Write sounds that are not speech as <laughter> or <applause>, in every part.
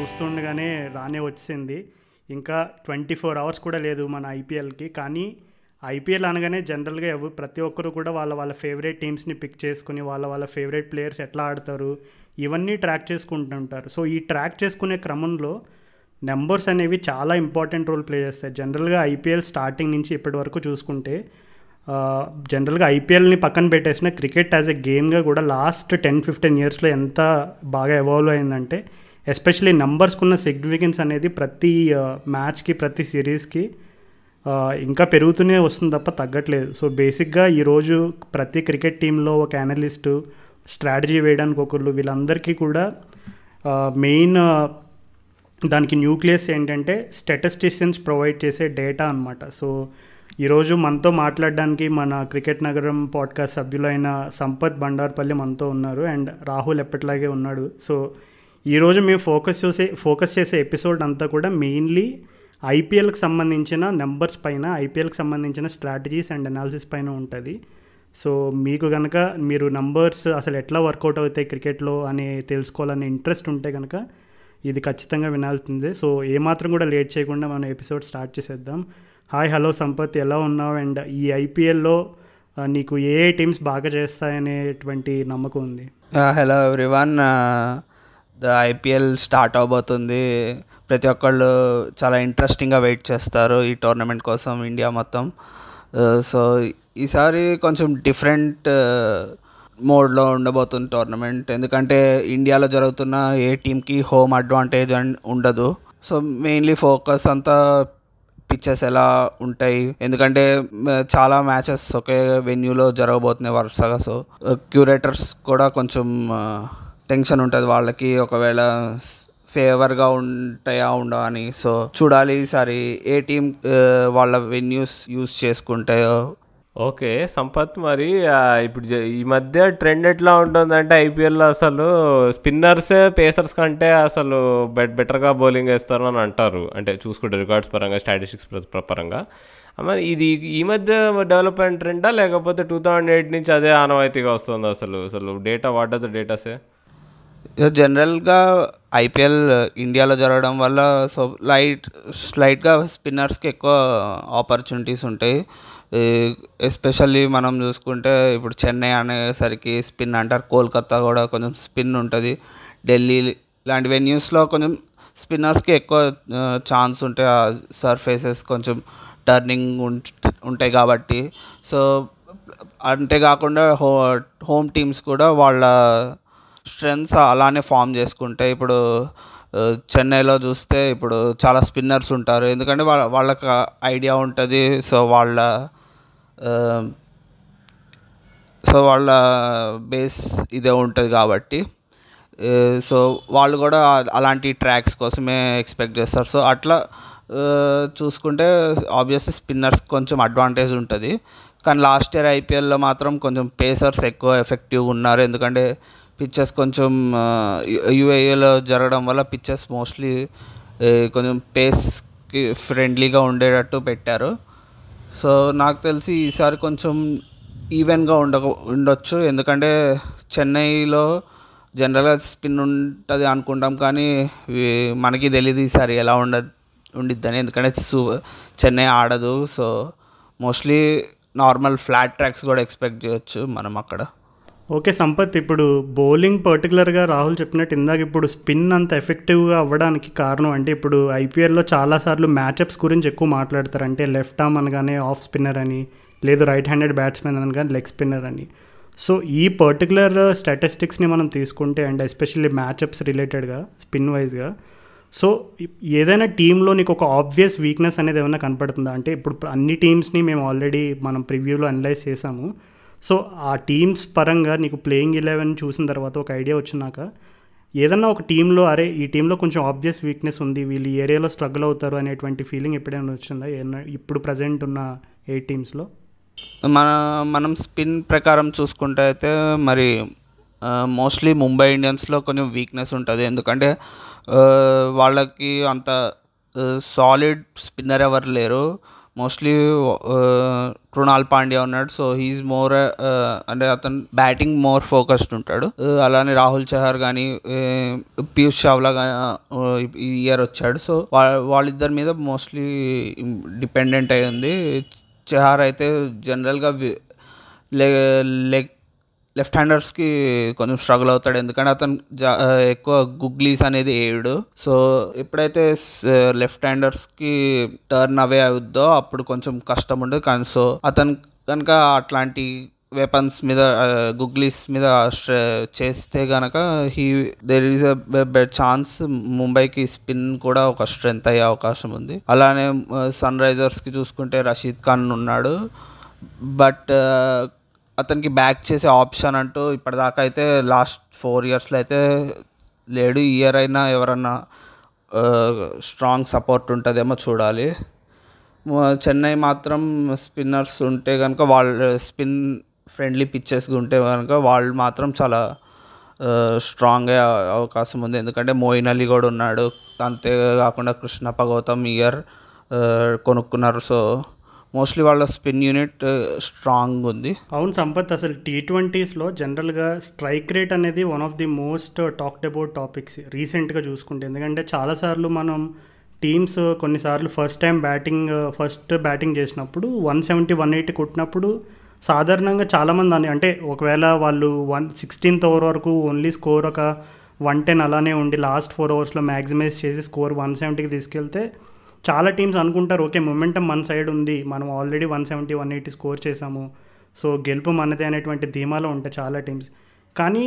చూస్తుండగానే రానే వచ్చింది. ఇంకా ట్వంటీ ఫోర్ అవర్స్ కూడా లేదు మన ఐపీఎల్కి. కానీ ఐపీఎల్ అనగానే జనరల్గా ఎవరు ప్రతి ఒక్కరు కూడా వాళ్ళ వాళ్ళ ఫేవరెట్ టీమ్స్ని పిక్ చేసుకుని వాళ్ళ వాళ్ళ ఫేవరెట్ ప్లేయర్స్ ఎట్లా ఆడతారు ఇవన్నీ ట్రాక్ చేసుకుంటుంటారు. సో ఈ ట్రాక్ చేసుకునే క్రమంలో నెంబర్స్ అనేవి చాలా ఇంపార్టెంట్ రోల్ ప్లే చేస్తాయి. జనరల్గా ఐపీఎల్ స్టార్టింగ్ నుంచి ఇప్పటి వరకు చూసుకుంటే జనరల్గా ఐపీఎల్ని పక్కన పెట్టేసిన క్రికెట్ యాజ్ ఎ గేమ్గా కూడా లాస్ట్ టెన్ ఫిఫ్టీన్ ఇయర్స్లో ఎంత బాగా ఎవాల్వ్ అయిందంటే ఎస్పెషలీ ఉన్న సిగ్నిఫికెన్స్ అనేది ప్రతి మ్యాచ్కి ప్రతి సిరీస్కి ఇంకా పెరుగుతూనే వస్తుంది తప్ప తగ్గట్లేదు. సో బేసిక్గా ఈరోజు ప్రతి క్రికెట్ టీంలో ఒక అనలిస్టు స్ట్రాటజీ వేయడానికి ఒకళ్ళు వీళ్ళందరికీ కూడా మెయిన్ దానికి న్యూక్లియస్ ఏంటంటే స్టెటస్టిషియన్స్ ప్రొవైడ్ చేసే డేటా అనమాట సో ఈరోజు మనతో మాట్లాడడానికి మన క్రికెట్ నగరం పాడ్కాస్ట్ సభ్యులైన సంపత్ బండార్పల్లి మనతో ఉన్నారు అండ్ రాహుల్ ఎప్పటిలాగే ఉన్నాడు. సో ఈరోజు మేము ఫోకస్ చేసే ఫోకస్ చేసే ఎపిసోడ్ అంతా కూడా మెయిన్లీ ఐపీఎల్కి సంబంధించిన నెంబర్స్ పైన ఐపీఎల్కి సంబంధించిన స్ట్రాటజీస్ అండ్ అనాలిసిస్ పైన ఉంటుంది. సో మీకు కనుక మీరు నంబర్స్ అసలు ఎట్లా వర్కౌట్ అవుతాయి క్రికెట్లో అని తెలుసుకోవాలనే ఇంట్రెస్ట్ ఉంటే కనుక ఇది ఖచ్చితంగా వినాల్సిందే. సో ఏమాత్రం కూడా లేట్ చేయకుండా మనం ఎపిసోడ్ స్టార్ట్ చేసేద్దాం. హాయ్ హలో సంపత్ ఎలా ఉన్నావు? అండ్ ఈ ఐపీఎల్లో నీకు ఏ టీమ్స్ బాగా చేస్తాయనేటువంటి నమ్మకం ఉంది? హలో ఎవ్రీవన్ ఐపీఎల్ స్టార్ట్ అవబోతుంది. ప్రతి ఒక్కళ్ళు చాలా ఇంట్రెస్టింగ్గా వెయిట్ చేస్తారు ఈ టోర్నమెంట్ కోసం ఇండియా మొత్తం. సో ఈసారి కొంచెం డిఫరెంట్ మోడ్లో ఉండబోతుంది టోర్నమెంట్. ఎందుకంటే ఇండియాలో జరుగుతున్న ఏ టీంకి హోమ్ అడ్వాంటేజ్ అండ్ ఉండదు. సో మెయిన్లీ ఫోకస్ అంతా పిక్చర్స్ ఎలా ఉంటాయి. ఎందుకంటే చాలా మ్యాచెస్ ఒకే వెన్యూలో జరగబోతున్నాయి వరుసగా. సో క్యూరేటర్స్ కూడా కొంచెం టెన్షన్ ఉంటుంది వాళ్ళకి ఒకవేళ ఫేవర్గా ఉంటాయా ఉండవా అని. సో చూడాలి ఈసారి ఏ టీం వాళ్ళ వెన్యూస్ యూస్ చేసుకుంటాయో. ఓకే సంపత్ మరి ఇప్పుడు ఈ మధ్య ట్రెండ్ ఎట్లా ఉంటుందంటే ఐపీఎల్లో అసలు స్పిన్నర్సే పేసర్స్ కంటే అసలు బెట్ బెటర్గా బౌలింగ్ వేస్తారు అని అంటారు. అంటే చూసుకుంటే రికార్డ్స్ పరంగా స్టాటిస్టిక్స్ పరంగా. మరి ఇది ఈ మధ్య డెవలప్ అయిన ట్రెండా లేకపోతే టూ థౌజండ్ ఎయిట్ నుంచి అదే ఆనవాయితీగా వస్తుంది అసలు? అసలు డేటా వాట్ డస్ డేటాసే జనరల్గా ఐపీఎల్ ఇండియాలో జరగడం వల్ల సో లైట్ స్లైట్గా స్పిన్నర్స్కి ఎక్కువ ఆపర్చునిటీస్ ఉంటాయి. ఎస్పెషల్లీ మనం చూసుకుంటే ఇప్పుడు చెన్నై అనేసరికి స్పిన్ అంటారు. కోల్కత్తా కూడా కొంచెం స్పిన్ ఉంటుంది. ఢిల్లీ లాంటి వెన్యూస్లో కొంచెం స్పిన్నర్స్కి ఎక్కువ ఛాన్స్ ఉంటాయి ఆ సర్ఫేసెస్ కొంచెం టర్నింగ్ ఉంటాయి కాబట్టి. సో అంతేకాకుండా హో హోమ్ టీమ్స్ కూడా వాళ్ళ స్ట్రెంగ్స్ అలానే ఫామ్ చేసుకుంటాయి ఇప్పుడు చెన్నైలో చూస్తే ఇప్పుడు చాలా స్పిన్నర్స్ ఉంటారు. ఎందుకంటే వాళ్ళ వాళ్ళకి ఐడియా ఉంటుంది. సో వాళ్ళ సో వాళ్ళ బేస్ ఇదే ఉంటుంది కాబట్టి. సో వాళ్ళు కూడా అలాంటి ట్రాక్స్ కోసమే ఎక్స్పెక్ట్ చేస్తారు. సో అట్లా చూసుకుంటే ఆబ్వియస్లీ స్పిన్నర్స్ కొంచెం అడ్వాంటేజ్ ఉంటుంది. కానీ లాస్ట్ ఇయర్ ఐపీఎల్లో మాత్రం కొంచెం పేసర్స్ ఎక్కువ ఎఫెక్టివ్గా ఉన్నారు. ఎందుకంటే పిచ్చెస్ కొంచెం యూఏఏలో జరగడం వల్ల పిచ్చెస్ మోస్ట్లీ కొంచెం పేస్కి ఫ్రెండ్లీగా ఉండేటట్టు పెట్టారు. సో నాకు తెలిసి ఈసారి కొంచెం ఈవెన్గా ఉండ ఉండొచ్చు. ఎందుకంటే చెన్నైలో జనరల్గా స్పిన్ ఉంటుంది అనుకుంటాం కానీ మనకి తెలియదు ఈసారి ఎలా ఉండ ఉండిద్దని. ఎందుకంటే సూ చెన్నై ఆడదు. So mostly normal flat tracks కూడా ఎక్స్పెక్ట్ చేయొచ్చు మనం అక్కడ. ఓకే సంపత్ ఇప్పుడు బౌలింగ్ పర్టికులర్గా రాహుల్ చెప్పినట్టు ఇందాక ఇప్పుడు స్పిన్ అంత ఎఫెక్టివ్గా అవ్వడానికి కారణం అంటే ఇప్పుడు ఐపీఎల్లో చాలాసార్లు మ్యాచప్స్ గురించి ఎక్కువ మాట్లాడతారు. అంటే లెఫ్ట్ ఆర్మ్ అనగానే ఆఫ్ స్పిన్నర్ అని లేదు రైట్ హ్యాండెడ్ బ్యాట్స్మెన్ అనగానే లెగ్ స్పిన్నర్ అని. సో ఈ పర్టికులర్ స్టాటిస్టిక్స్ని మనం తీసుకుంటే అండ్ ఎస్పెషల్లీ మ్యాచప్స్ రిలేటెడ్గా స్పిన్ వైజ్గా సో ఏదైనా టీంలో నీకు ఒక ఆబ్వియస్ వీక్నెస్ అనేది ఏమైనా కనపడుతుందా? అంటే ఇప్పుడు అన్ని టీమ్స్ని మేము ఆల్రెడీ మనం ప్రివ్యూలో అనలైజ్ చేసాము. సో ఆ టీమ్స్ పరంగా నీకు ప్లేయింగ్ ఎలెవెన్ చూసిన తర్వాత ఒక ఐడియా వచ్చినాక ఏదన్నా ఒక టీంలో అరే ఈ టీంలో కొంచెం ఆబ్వియస్ వీక్నెస్ ఉంది వీళ్ళు ఈ ఏరియాలో స్ట్రగుల్ అవుతారు అనేటువంటి ఫీలింగ్ ఎప్పుడైనా వచ్చిందా? ఇప్పుడు ప్రజెంట్ ఉన్న ఎయిట్ టీమ్స్లో మన మనం స్పిన్ ప్రకారం చూసుకుంటే అయితే మరి మోస్ట్లీ ముంబై ఇండియన్స్లో కొంచెం వీక్నెస్ ఉంటుంది. ఎందుకంటే వాళ్ళకి అంత సాలిడ్ స్పిన్నర్ ఎవరు లేరు. మోస్ట్లీ కృణాల్ పాండ్యా ఉన్నాడు. సో హీఈస్ మోర్ అంటే అతను బ్యాటింగ్ మోర్ ఫోకస్డ్ ఉంటాడు. Uh, అలానే రాహుల్ చహర్ కానీ పీయూష్ చావ్లా కానీ ఈ ఇయర్ వచ్చాడు. సో వా- వాళ్ళిద్దరి మీద మోస్ట్లీ డిపెండెంట్ అయి ఉంది. చహార్ అయితే జనరల్గా లెగ్ లెఫ్ట్ హ్యాండర్స్కి కొంచెం స్ట్రగుల్ అవుతాడు. ఎందుకంటే అతను జా ఎక్కువ గుగ్లీస్ అనేది వేయడు సో ఎప్పుడైతే లెఫ్ట్ హ్యాండర్స్కి టర్న్ అవే అవుద్దో అప్పుడు కొంచెం కష్టం ఉండదు. కానీ సో అతను కనుక అట్లాంటి వెపన్స్ మీద గుగ్లీస్ మీద చేస్తే గనక he there is a chance ముంబైకి స్పిన్ కూడా ఒక స్ట్రెంత్ అయ్యే అవకాశం ఉంది. అలానే సన్ రైజర్స్కి చూసుకుంటే రషీద్ ఖాన్ ఉన్నాడు. బట్ అతనికి బ్యాక్ చేసే ఆప్షన్ అంటూ ఇప్పటిదాకా అయితే లాస్ట్ ఫోర్ ఇయర్స్లో అయితే లేడు. ఇయర్ అయినా ఎవరన్నా స్ట్రాంగ్ సపోర్ట్ ఉంటుందేమో చూడాలి. చెన్నై మాత్రం స్పిన్నర్స్ ఉంటే కనుక వాళ్ళు స్పిన్ ఫ్రెండ్లీ పిచ్చెస్ ఉంటే కనుక వాళ్ళు మాత్రం చాలా స్ట్రాంగ్ అయ్యే అవకాశం ఉంది. ఎందుకంటే మోయిన్ అలీ కూడా ఉన్నాడు. అంతేకాకుండా కృష్ణ గౌతమ్ ఇయర్ కొనుక్కున్నారు. సో మోస్ట్లీ వాళ్ళ స్పిన్ యూనిట్ uh, స్ట్రాంగ్ ఉంది. అవును సంపత్ అసలు టీ ట్వంటీస్లో జనరల్గా స్ట్రైక్ రేట్ అనేది one of the most talked about topics రీసెంట్గా చూసుకుంటే. ఎందుకంటే చాలాసార్లు మనం టీమ్స్ కొన్నిసార్లు first time batting first batting చేసినప్పుడు వన్ సెవెంటీ వన్ ఎయిటీ కొట్టినప్పుడు సాధారణంగా చాలామంది అని అంటే ఒకవేళ వాళ్ళు వన్ సిక్స్టీన్త్ ఓవర్ వరకు ఓన్లీ స్కోర్ ఒక వన్ టెన్ అలానే ఉండి లాస్ట్ ఫోర్ అవర్స్లో మ్యాక్సిమైజ్ చేసి స్కోర్ వన్ సెవెంటీకి తీసుకెళ్తే చాలా టీమ్స్ అనుకుంటారు ఓకే మొమెంటం మన సైడ్ ఉంది. మనం already one seventy one eighty score చేసాము సో గెలుపు మనదే అనేటువంటి ధీమాలో ఉంటాయి చాలా టీమ్స్ కానీ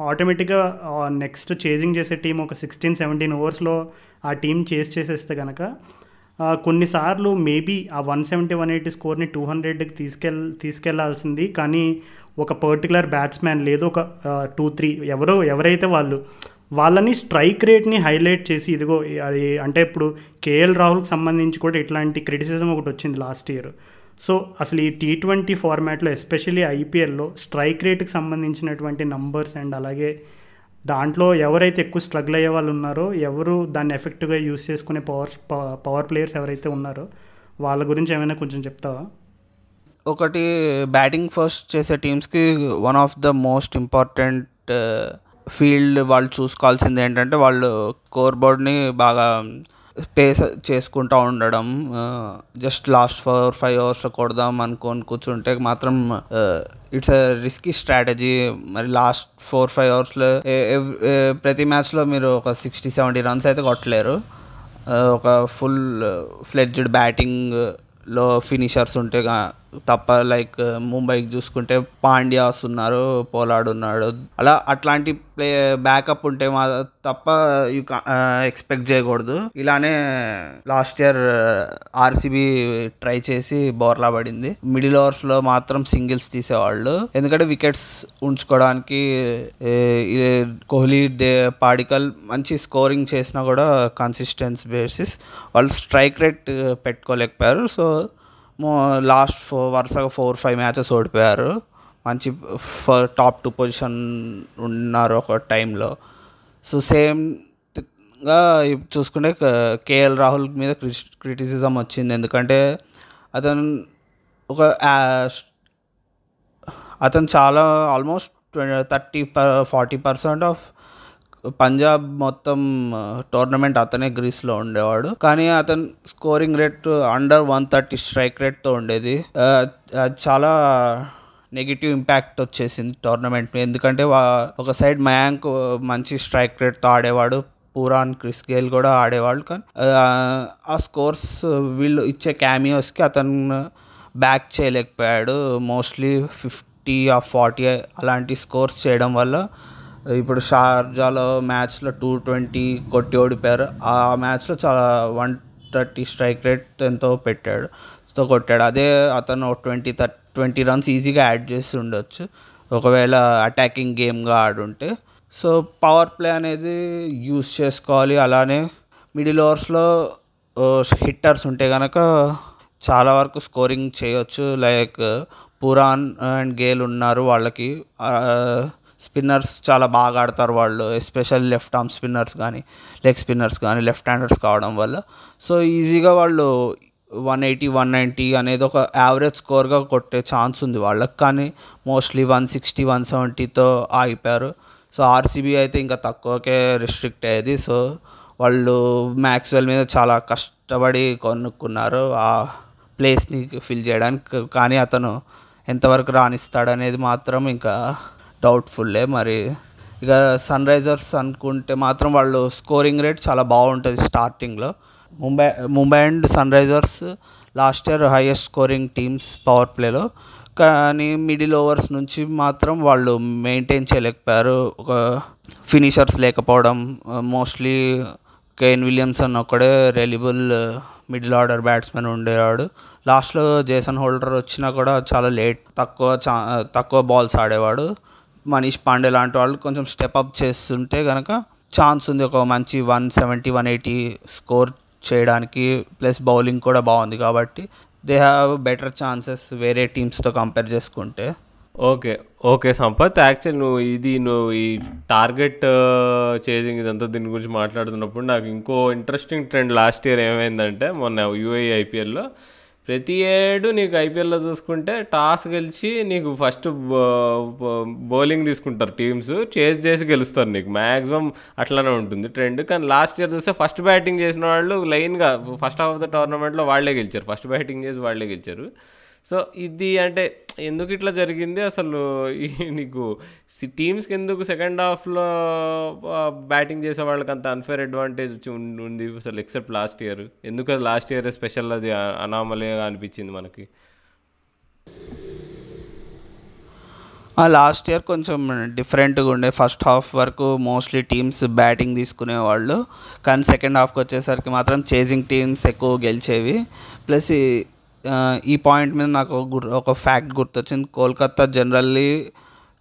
ఆటోమేటిక్గా నెక్స్ట్ చేజింగ్ చేసే టీం ఒక సిక్స్టీన్ సెవెంటీన్ ఓవర్స్లో ఆ టీం చేస్ చేసేస్తే కనుక కొన్నిసార్లు మేబీ ఆ వన్ సెవెంటీ వన్ ఎయిటీ స్కోర్ని టూ హండ్రెడ్కి తీసుకెళ్ తీసుకెళ్ళాల్సింది. కానీ ఒక పర్టికులర్ బ్యాట్స్మెన్ లేదు ఒక టూ త్రీ ఎవరో ఎవరైతే వాళ్ళు వాళ్ళని స్ట్రైక్ రేట్ని హైలైట్ చేసి ఇదిగో అది అంటే ఇప్పుడు కేఎల్ రాహుల్కి సంబంధించి కూడా ఇట్లాంటి క్రిటిసిజం ఒకటి వచ్చింది లాస్ట్ ఇయర్. సో అసలు ఈ టీ ట్వంటీ ఫార్మాట్లో ఎస్పెషల్లీ ఐపీఎల్లో స్ట్రైక్ రేట్కి సంబంధించినటువంటి నంబర్స్ అండ్ అలాగే దాంట్లో ఎవరైతే ఎక్కువ స్ట్రగుల్ అయ్యే వాళ్ళు ఉన్నారో ఎవరు దాన్ని ఎఫెక్ట్గా యూస్ చేసుకునే పవర్ పవర్ ప్లేయర్స్ ఎవరైతే ఉన్నారో వాళ్ళ గురించి ఏమైనా కొంచెం చెప్తావా? ఒకటి బ్యాటింగ్ ఫస్ట్ చేసే టీమ్స్కి one of the most important field వాళ్ళు చూసుకోవాల్సింది ఏంటంటే వాళ్ళు కోర్ బోర్డ్ని బాగా పేస్ చేసుకుంటూ ఉండడం జస్ట్ లాస్ట్ ఫోర్ ఫైవ్ అవర్స్లో కొడదాం అనుకొని కూర్చుంటే మాత్రం ఇట్స్ అ రిస్కీ స్ట్రాటజీ మరి లాస్ట్ ఫోర్ ఫైవ్ అవర్స్లో ప్రతి మ్యాచ్లో మీరు ఒక సిక్స్టీ సెవెంటీ రన్స్ అయితే కొట్టలేరు. ఒక ఫుల్ ఫ్లెడ్జ్డ్ బ్యాటింగ్ లో ఫినిషర్స్ ఉంటే తప్ప లైక్ ముంబైకి చూసుకుంటే పాండ్యాస్ ఉన్నారు పోలాడ్ ఉన్నాడు. అలా అట్లాంటి ప్లే బ్యాకప్ ఉంటే మా తప్ప యూ ఎక్స్పెక్ట్ చేయకూడదు. ఇలానే లాస్ట్ ఇయర్ ఆర్సీబీ ట్రై చేసి బోర్లా పడింది. మిడిల్ ఓవర్స్లో మాత్రం సింగిల్స్ తీసేవాళ్ళు. ఎందుకంటే వికెట్స్ ఉంచుకోవడానికి కోహ్లీ దే పాడికల్ మంచి స్కోరింగ్ చేసినా కూడా కన్సిస్టెన్స్ బేసిస్ వాళ్ళు స్ట్రైక్ రేట్ పెట్టుకోలేకపోయారు. సో లాస్ట్ ఫోర్ వరుసగా ఫోర్ ఫైవ్ మ్యాచెస్ ఓడిపోయారు. మంచి టాప్ టూ పొజిషన్ ఉన్నారు ఒక టైంలో సో సేమ్గా ఇప్పుడు చూసుకుంటే కేఎల్ రాహుల్ మీద క్రిటిసిజం వచ్చింది. ఎందుకంటే అతను ఒక అతను చాలా almost thirty forty percent of Punjab మొత్తం టోర్నమెంట్ అతనే గ్రీస్లో ఉండేవాడు. కానీ అతను scoring rate under one thirty strike రేట్తో ఉండేది. చాలా నెగిటివ్ ఇంపాక్ట్ వచ్చేసింది టోర్నమెంట్ ఎందుకంటే వా- ఒక సైడ్ మయాంక్ మంచి స్ట్రైక్ రేట్తో ఆడేవాడు పూరాన్ క్రిస్ గేల్ కూడా ఆడేవాళ్ళు. కానీ ఆ, ఆ స్కోర్స్ వీళ్ళు ఇచ్చే క్యామియోస్కి అతను బ్యాక్ చేయలేకపోయాడు. మోస్ట్లీ ఫిఫ్టీ ఆ ఫార్టీ అలాంటి స్కోర్స్ చేయడం వల్ల ఇప్పుడు షార్జాలో మ్యాచ్లో టూ ట్వంటీ కొట్టి ఓడిపోయారు. ఆ మ్యాచ్లో చాలా వన్ థర్టీ స్ట్రైక్ రేట్ ఎంతో పెట్టాడు తో కొట్టాడు. అదే అతను ట్వంటీ థర్టీ ట్వంటీ రన్స్ ఈజీగా యాడ్ చేసి ఉండొచ్చు. ఒకవేళ అటాకింగ్ గేమ్గా ఆడుంటే సో పవర్ ప్లే అనేది యూస్ చేసుకోవాలి. అలానే మిడిల్ ఓవర్స్లో హిట్టర్స్ ఉంటే కనుక చాలా వరకు స్కోరింగ్ చేయొచ్చు. లైక్ పురాన్ అండ్ గేల్ ఉన్నారు వాళ్ళకి. స్పిన్నర్స్ చాలా బాగా ఆడతారు వాళ్ళు. ఎస్పెషల్ లెఫ్ట్ ఆర్మ్ స్పిన్నర్స్ కానీ లెగ్ స్పిన్నర్స్ కానీ లెఫ్ట్ హ్యాండర్స్ కావడం వల్ల. సో ఈజీగా వాళ్ళు వన్ ఎయిటీ వన్ నైంటీ అనేది ఒక యావరేజ్ స్కోర్గా కొట్టే ఛాన్స్ ఉంది వాళ్ళకి. కానీ మోస్ట్లీ వన్ సిక్స్టీ వన్ సెవెంటీతో ఆగిపోయారు. సో ఆర్సీబీ అయితే ఇంకా తక్కువకే రిస్ట్రిక్ట్ అయ్యేది. సో వాళ్ళు మ్యాక్స్వెల్ మీద చాలా కష్టపడి కొనుక్కున్నారు ఆ ప్లేస్ని ఫిల్ చేయడానికి. కానీ అతను ఎంతవరకు రాణిస్తాడనేది మాత్రం ఇంకా డౌట్ఫుల్లే. మరి ఇక సన్ రైజర్స్ అనుకుంటే మాత్రం వాళ్ళు స్కోరింగ్ రేట్ చాలా బాగుంటుంది స్టార్టింగ్లో. Mumbai Mumbai and Sunrisers last year highest scoring teams power ప్లేలో. కానీ మిడిల్ ఓవర్స్ నుంచి మాత్రం వాళ్ళు మెయింటైన్ చేయలేకపోయారు. ఒక ఫినిషర్స్ లేకపోవడం మోస్ట్లీ కేన్ విలియమ్సన్ ఒక్కడే రెలిబుల్ మిడిల్ ఆర్డర్ బ్యాట్స్మెన్ ఉండేవాడు. లాస్ట్లో జేసన్ హోల్డర్ వచ్చినా కూడా చాలా లేట్ తక్కువ చా తక్కువ బాల్స్ ఆడేవాడు. మనీష్ పాండే లాంటి వాళ్ళు కొంచెం స్టెప్ అప్ చేస్తుంటే కనుక ఛాన్స్ ఉంది. ఒక మంచి one seventy one eighty score చేయడానికి ప్లస్ బౌలింగ్ కూడా బాగుంది కాబట్టి దే హ్యావ్ బెటర్ ఛాన్సెస్ వేరే టీమ్స్తో కంపేర్ చేసుకుంటే. Okay okay Sampath. యాక్చువల్ నువ్వు ఇది నువ్వు ఈ టార్గెట్ చేసింగ్ ఇదంతా దీని గురించి మాట్లాడుతున్నప్పుడు నాకు ఇంకో ఇంట్రెస్టింగ్ ట్రెండ్ లాస్ట్ ఇయర్ ఏమైందంటే మొన్న యూఏఈ ఐపీఎల్లో ప్రతి ఏడు నీకు ఐపీఎల్లో చూసుకుంటే టాస్ గెలిచి నీకు ఫస్ట్ బౌలింగ్ తీసుకుంటారు టీమ్స్. చేజ్ చేసి గెలుస్తారు నీకు. మ్యాక్సిమం అట్లానే ఉంటుంది ట్రెండ్ కానీ లాస్ట్ ఇయర్ చూస్తే ఫస్ట్ బ్యాటింగ్ చేసిన వాళ్ళు లైన్గా ఫస్ట్ హాఫ్ ఆఫ్ ద టోర్నమెంట్లో వాళ్ళే గెలిచారు. ఫస్ట్ బ్యాటింగ్ చేసి వాళ్ళే గెలిచారు. సో ఇది అంటే ఎందుకు ఇట్లా జరిగింది అసలు? ఈ నీకు టీమ్స్కి ఎందుకు సెకండ్ హాఫ్లో బ్యాటింగ్ చేసే వాళ్ళకి అంత అన్ఫేర్ అడ్వాంటేజ్ ఉంది అసలు ఎక్సెప్ట్ లాస్ట్ ఇయర్ ఎందుకు అది లాస్ట్ ఇయర్ స్పెషల్ అది అనామలీగా అనిపించింది మనకి? లాస్ట్ ఇయర్ కొంచెం డిఫరెంట్గా ఉండే. ఫస్ట్ హాఫ్ వరకు మోస్ట్లీ టీమ్స్ బ్యాటింగ్ తీసుకునేవాళ్ళు కానీ సెకండ్ హాఫ్కి వచ్చేసరికి మాత్రం చేజింగ్ టీమ్స్ ఎక్కువ గెలిచేవి. ప్లస్ ఈ పాయింట్ మీద నాకు ఒక ఫ్యాక్ట్ గుర్తొచ్చింది. Kolkata generally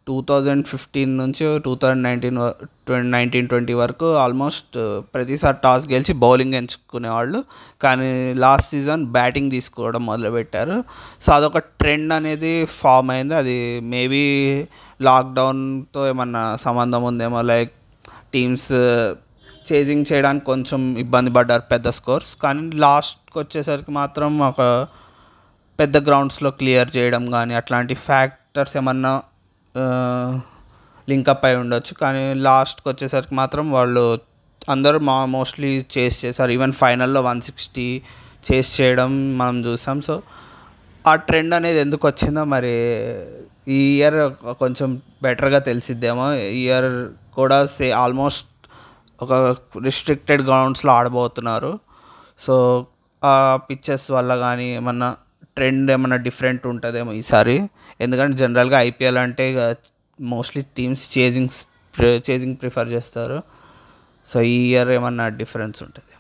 two thousand fifteen నుంచి two thousand nineteen nineteen twenty వరకు ఆల్మోస్ట్ ప్రతిసారి టాస్ గెలిచి బౌలింగ్ ఎంచుకునేవాళ్ళు. కానీ లాస్ట్ సీజన్ బ్యాటింగ్ తీసుకోవడం మొదలుపెట్టారు. సో అదొక ట్రెండ్ అనేది ఫామ్ అయింది. అది మేబీ లాక్డౌన్తో ఏమన్నా సంబంధం ఉందేమో లైక్ టీమ్స్ చేజింగ్ చేయడానికి కొంచెం ఇబ్బంది పడ్డారు పెద్ద స్కోర్స్. కానీ లాస్ట్కి వచ్చేసరికి మాత్రం ఒక పెద్ద గ్రౌండ్స్లో క్లియర్ చేయడం కానీ అట్లాంటి ఫ్యాక్టర్స్ ఏమన్నా లింకప్ అయి ఉండొచ్చు. కానీ లాస్ట్కి వచ్చేసరికి మాత్రం వాళ్ళు అందరూ మా మోస్ట్లీ చేస్ చేశారు. ఈవెన్ ఫైనల్లో వన్ సిక్స్టీ చేస్ చేయడం మనం చూసాం. సో ఆ ట్రెండ్ అనేది ఎందుకు వచ్చిందో మరి ఈ ఇయర్ కొంచెం బెటర్గా తెలిసిద్దేమో. ఇయర్ కూడా సే ఆల్మోస్ట్ ఒక రిస్ట్రిక్టెడ్ గ్రౌండ్స్లో ఆడబోతున్నారు. సో ఆ పిక్చర్స్ వల్ల కానీ ఏమన్నా ట్రెండ్ ఏమైనా డిఫరెంట్ ఉంటుందేమో ఈసారి. ఎందుకంటే జనరల్గా ఐపీఎల్ అంటే mostly teams chasings chasing prefer చేస్తారు. సో ఈ ఇయర్ ఏమన్నా డిఫరెన్స్ ఉంటుంది.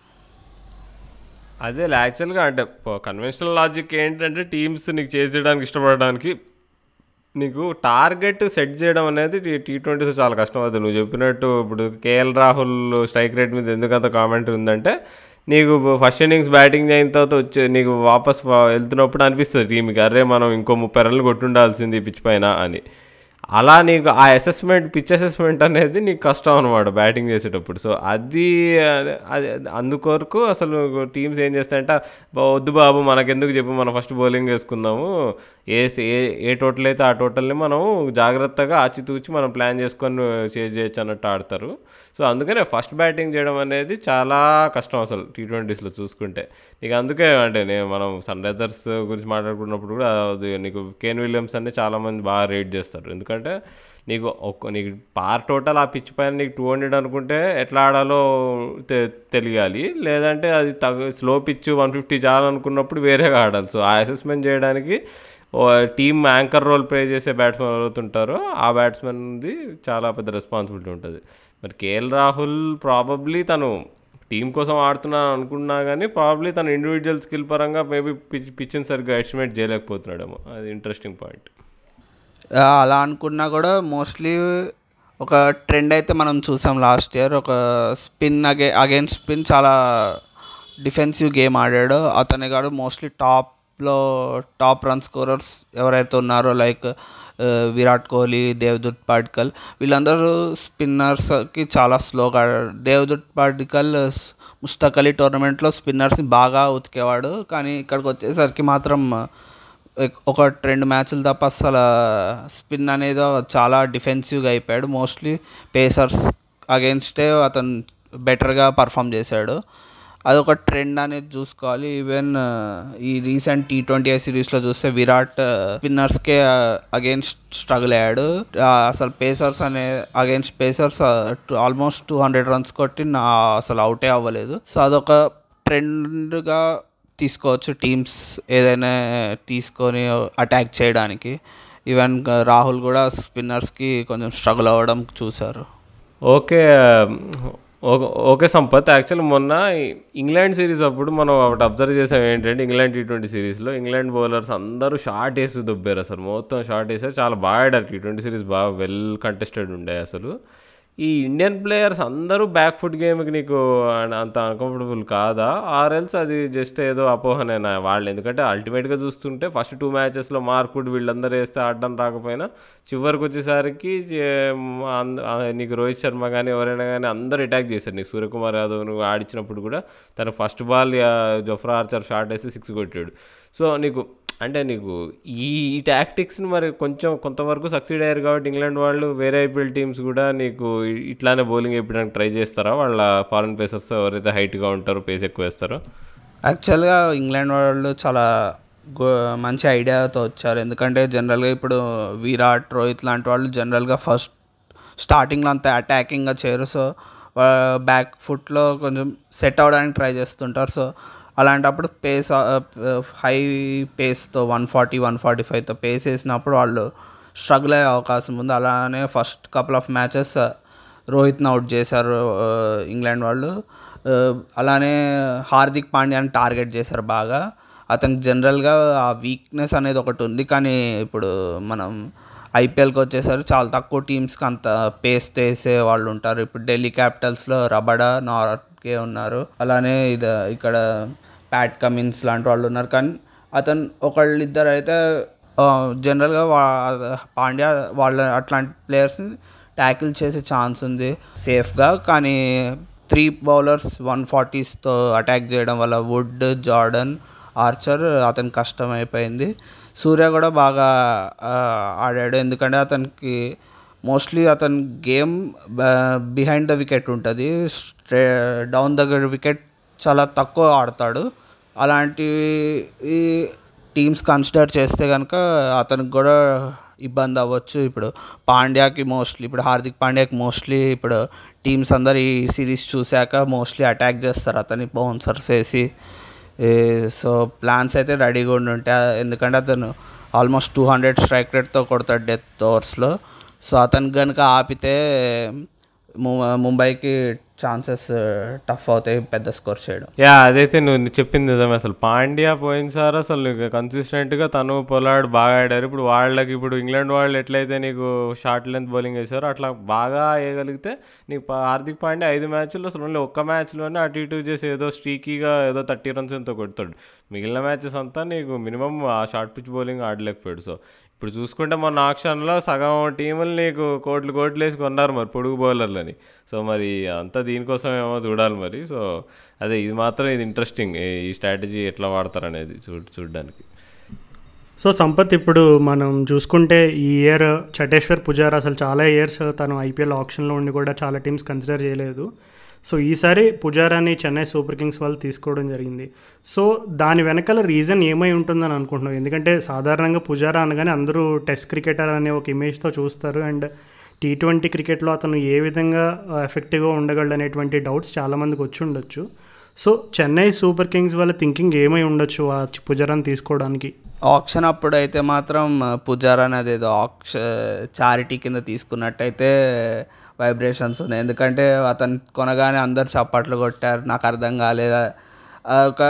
అదే యాక్చువల్గా అంటే కన్వెన్షనల్ లాజిక్ ఏంటంటే టీమ్స్ నీకు చేయడానికి ఇష్టపడడానికి నీకు టార్గెట్ సెట్ చేయడం అనేది టీ ట్వంటీస్ చాలా కష్టం అవుతుంది. నువ్వు చెప్పినట్టు ఇప్పుడు కేఎల్ రాహుల్ స్ట్రైక్ రేట్ మీద ఎందుకంత కామెంట్ ఉందంటే నీకు ఫస్ట్ ఇన్నింగ్స్ బ్యాటింగ్ అయిన తర్వాత వచ్చే నీకు వాపస్ వెళ్తున్నప్పుడు అనిపిస్తుంది టీమ్కి అరే మనం ఇంకో ముప్పై రన్లు కొట్టుండాల్సింది పిచ్ పైన అని. అలా నీకు ఆ అసెస్మెంట్ పిచ్ అసెస్మెంట్ అనేది నీకు కష్టం అనమాట బ్యాటింగ్ చేసేటప్పుడు. సో అది అది అందుకొరకు అసలు టీమ్స్ ఏం చేస్తాయంటే వద్దు బాబు మనకెందుకు చెప్పు మనం ఫస్ట్ బౌలింగ్ వేసుకుందాము. ఏ ఏ ఏ టోటల్ అయితే ఆ టోటల్ని మనం జాగ్రత్తగా ఆచితూచి మనం ప్లాన్ చేసుకొని చేజ్ చేయొచ్చు అన్నట్టు ఆడతారు. సో అందుకనే ఫస్ట్ బ్యాటింగ్ చేయడం అనేది చాలా కష్టం అసలు టీ ట్వంటీస్లో చూసుకుంటే. నీకు అందుకే అంటే నేను మనం సన్ రైజర్స్ గురించి మాట్లాడుకున్నప్పుడు కూడా అది నీకు కేన్ విలియమ్స్ అనే చాలామంది బాగా రేట్ చేస్తారు. ఎందుకంటే నీకు ఒక్క నీకు పార్ టోటల్ ఆ పిచ్ పైన నీకు టూ హండ్రెడ్ అనుకుంటే ఎట్లా ఆడాలో తె తెలియాలి. లేదంటే అది తగ్గ స్లో పిచ్ వన్ ఫిఫ్టీ చాలనుకున్నప్పుడు వేరేగా ఆడాలి. సో ఆ అసెస్మెంట్ చేయడానికి టీమ్ యాంకర్ రోల్ ప్లే చేసే బ్యాట్స్మెన్ ఎవరైతుంటారో ఆ బ్యాట్స్మెన్ది చాలా పెద్ద రెస్పాన్సిబిలిటీ ఉంటుంది. మరి కేఎల్ రాహుల్ ప్రాబబ్లీ తను టీం కోసం ఆడుతున్నాను అనుకున్నా కానీ ప్రాబ్లీ తన ఇండివిజువల్ స్కిల్ పరంగా మేబీ పిచ్ పిచ్ని సరిగ్గా ఎస్టిమేట్ చేయలేకపోతున్నాడేమో. అది ఇంట్రెస్టింగ్ పాయింట్ అలా అనుకున్నా కూడా మోస్ట్లీ ఒక ట్రెండ్ అయితే మనం చూసాం లాస్ట్ ఇయర్ ఒక స్పిన్ అగే అగైన్స్ స్పిన్ చాలా డిఫెన్సివ్ గేమ్ ఆడాడు. అతని కాదు మోస్ట్లీ టాప్లో టాప్ రన్ స్కోరర్స్ ఎవరైతే ఉన్నారో లైక్ విరాట్ కోహ్లీ దేవ్దుత్ పాడ్కల్ వీళ్ళందరూ స్పిన్నర్స్కి చాలా స్లోగా దేవదూత్ పాడ్కల్ ముస్తక్ అలీ టోర్నమెంట్లో స్పిన్నర్స్ని బాగా ఉతికేవాడు. కానీ ఇక్కడికి వచ్చేసరికి మాత్రం ఒక రెండు మ్యాచ్లు తప్ప అసలు స్పిన్ అనేది చాలా డిఫెన్సివ్గా అయిపోయాడు. మోస్ట్లీ పేసర్స్ అగేన్స్టే అతను బెటర్గా పర్ఫామ్ చేశాడు. అదొక ట్రెండ్ అనేది చూసుకోవాలి. ఈవెన్ ఈ రీసెంట్ టీ ట్వంటీ సిరీస్లో చూస్తే విరాట్ స్పిన్నర్స్కే అగేన్స్ట్ స్ట్రగుల్ అయ్యాడు. అసలు పేసర్స్ అనే against pacers almost two hundred runs కొట్టి నా అసలు అవుటే అవ్వలేదు. సో అదొక ట్రెండ్గా తీసుకోవచ్చు టీమ్స్ ఏదైనా తీసుకొని అటాక్ చేయడానికి. ఈవెన్ రాహుల్ కూడా స్పిన్నర్స్కి కొంచెం స్ట్రగుల్ అవ్వడం చూశారు. Okay okay Sampath. యాక్చువల్ మొన్న ఇంగ్లాండ్ సిరీస్ అప్పుడు మనం ఒకటి అబ్జర్వ్ చేసాం ఏంటంటే ఇంగ్లాండ్ టీ ట్వంటీ సిరీస్లో ఇంగ్లాండ్ బౌలర్స్ అందరూ షార్ట్ వేసి దొబ్బారు అసలు. మొత్తం షార్ట్ వేసారు. చాలా బాగా ఆడారు టీ ట్వంటీ సిరీస్ బాగా వెల్ కంటెస్టెడ్ ఉండే అసలు. ఈ ఇండియన్ ప్లేయర్స్ అందరూ బ్యాక్ ఫుట్ గేమ్కి నీకు అంత అన్కంఫర్టబుల్ కాదా? ఆర్ఎల్స్ అది జస్ట్ ఏదో అపోహనేనా వాళ్ళు? ఎందుకంటే అల్టిమేట్గా చూస్తుంటే ఫస్ట్ టూ మ్యాచెస్లో మార్కుడ్ వీళ్ళందరూ వేస్తే ఆడడం రాకపోయినా చివరికి వచ్చేసరికి నీకు రోహిత్ శర్మ కానీ ఎవరైనా కానీ అందరూ అటాక్ చేశారు. నీకు సూర్యకుమార్ యాదవ్ నువ్వు ఆడిచ్చినప్పుడు కూడా తన first ball Jofra Archer shot వేసి సిక్స్ కొట్టాడు. సో నీకు అంటే నీకు ఈ టాక్టిక్స్ని మరి కొంచెం కొంతవరకు సక్సీడ్ అయ్యారు కాబట్టి ఇంగ్లాండ్ వాళ్ళు వేరే ఐపీఎల్ టీమ్స్ కూడా నీకు ఇట్లానే బౌలింగ్ వేయడానికి ట్రై చేస్తారా? వాళ్ళ ఫారెన్ పేసర్స్ ఎవరైతే హైట్గా ఉంటారో పేస్ ఎక్కువ వేస్తారో? యాక్చువల్గా ఇంగ్లాండ్ వాళ్ళు చాలా గో మంచి ఐడియాతో వచ్చారు. ఎందుకంటే జనరల్గా ఇప్పుడు విరాట్ రోహిత్ లాంటి వాళ్ళు జనరల్గా ఫస్ట్ స్టార్టింగ్లో అంత అటాకింగ్గా చేయరు సో బ్యాక్ ఫుట్లో కొంచెం సెట్ అవ్వడానికి ట్రై చేస్తుంటారు. సో అలాంటప్పుడు పేస్ హై పేస్తో వన్ ఫార్టీ వన్ ఫార్టీ ఫైవ్తో పేస్ వేసినప్పుడు వాళ్ళు స్ట్రగుల్ అయ్యే అవకాశం ఉంది. అలానే ఫస్ట్ కపుల్ ఆఫ్ మ్యాచెస్ రోహిత్ని అవుట్ చేశారు uh, ఇంగ్లాండ్ వాళ్ళు. Uh, అలానే హార్దిక్ పాండ్యాని టార్గెట్ చేశారు బాగా. అతనికి జనరల్గా ఆ వీక్నెస్ అనేది ఒకటి ఉంది. కానీ ఇప్పుడు మనం ఐపీఎల్కి వచ్చేసరికి చాలా తక్కువ టీమ్స్కి అంత పేస్ వేసే వాళ్ళు ఉంటారు. ఇప్పుడు ఢిల్లీ క్యాపిటల్స్లో రబడా నార్కే ఉన్నారు. అలానే ఇది ఇక్కడ ప్యాట్ కమిన్స్ లాంటి వాళ్ళు ఉన్నారు. కానీ అతను ఒకళ్ళు ఇద్దరు అయితే జనరల్గా వా పాండ్యా వాళ్ళ అట్లాంటి ప్లేయర్స్ని ట్యాకిల్ చేసే ఛాన్స్ ఉంది. సేఫ్గా కానీ త్రీ బౌలర్స్ వన్ ఫార్టీస్తో అటాక్ చేయడం వల్ల వుడ్ జార్డన్ ఆర్చర్ అతనికి కష్టమైపోయింది సూర్య కూడా బాగా ఆడాడు. ఎందుకంటే అతనికి మోస్ట్లీ అతని గేమ్ బిహైండ్ ద వికెట్ ఉంటుంది. స్ట్రే డౌన్ ద వికెట్ చాలా తక్కువ ఆడతాడు. అలాంటి ఈ టీమ్స్ కన్సిడర్ చేస్తే కనుక అతనికి కూడా ఇబ్బంది అవ్వచ్చు. ఇప్పుడు పాండ్యాకి మోస్ట్లీ ఇప్పుడు హార్దిక్ పాండ్యాకి మోస్ట్లీ ఇప్పుడు టీమ్స్ అందరు ఈ సిరీస్ చూశాక మోస్ట్లీ అటాక్ చేస్తారు అతని బౌన్సర్స్ వేసి. సో ప్లాన్స్ అయితే రెడీగా ఉండి ఉంటాయి. ఎందుకంటే అతను ఆల్మోస్ట్ టూ హండ్రెడ్ స్ట్రైక్ రేట్తో కొడతాడు డెత్ ఓవర్స్లో. సో అతను కనుక ఆపితే ము- ముంబైకి ఛాన్సెస్ టఫ్ అవుతాయి పెద్ద స్కోర్ చేయడం. యా అదైతే నువ్వు నువ్వు చెప్పింది నిజమే. అసలు పాండ్యా పోయినసారి అసలు నీకు కన్సిస్టెంట్గా తను పొలాడు బాగా ఆడారు. ఇప్పుడు వాళ్ళకి ఇప్పుడు ఇంగ్లాండ్ వాళ్ళు ఎట్లయితే నీకు షార్ట్ లెంత్ బౌలింగ్ వేసారో అట్లా బాగా వేయగలిగితే నీకు హార్దిక్ పాండ్యా ఐదు మ్యాచ్లు అసలు ఓన్లీ ఒక్క మ్యాచ్లోనే అటు ఇటు చేసి ఏదో స్ట్రీకీగా ఏదో థర్టీ రన్స్ ఎంతో కొడతాడు. మిగిలిన మ్యాచెస్ అంతా నీకు మినిమం ఆ షార్ట్ పిచ్ బౌలింగ్ ఆడలేకపోయాడు. సో ఇప్పుడు చూసుకుంటే మొన్న ఆక్షన్లో సగం టీములు నీకు కోట్లు కోట్లు వేసి కొన్నారు మరి పొడుగు బౌలర్లని. సో మరి అంతా దీనికోసం ఏమో చూడాలి మరి. సో అదే ఇది మాత్రం ఇది ఇంట్రెస్టింగ్ ఈ స్ట్రాటజీ ఎట్లా వాడతారు అనేది చూ చూడడానికి. సో సంపత్ ఇప్పుడు మనం చూసుకుంటే ఈ ఇయర్ చటేశ్వర్ పుజారా అసలు చాలా ఇయర్స్ తను ఐపీఎల్ ఆప్షన్లో ఉండి కూడా చాలా టీమ్స్ కన్సిడర్ చేయలేదు. సో ఈసారి పుజారాని చెన్నై సూపర్ కింగ్స్ వాళ్ళు తీసుకోవడం జరిగింది. సో దాని వెనకాల రీజన్ ఏమై ఉంటుందని అనుకుంటున్నాం ఎందుకంటే సాధారణంగా పుజారా అనగానే అందరూ టెస్ట్ క్రికెటర్ అనే ఒక ఇమేజ్తో చూస్తారు. అండ్ టీ ట్వంటీ క్రికెట్లో అతను ఏ విధంగా ఎఫెక్టివ్గా ఉండగలడు అనేటువంటి డౌట్స్ చాలామందికి వచ్చి ఉండొచ్చు. సో చెన్నై సూపర్ కింగ్స్ వాళ్ళ థింకింగ్ ఏమై ఉండొచ్చు ఆ పుజారాని తీసుకోవడానికి? ఆప్షన్ అప్పుడు అయితే మాత్రం పుజారా అనేది ఏదో ఆక్ష చారిటీ కింద తీసుకున్నట్టయితే వైబ్రేషన్స్ ఉన్నాయి. ఎందుకంటే అతను కొనగానే అందరు చప్పట్లు కొట్టారు. నాకు అర్థం కాలేదా? ఒక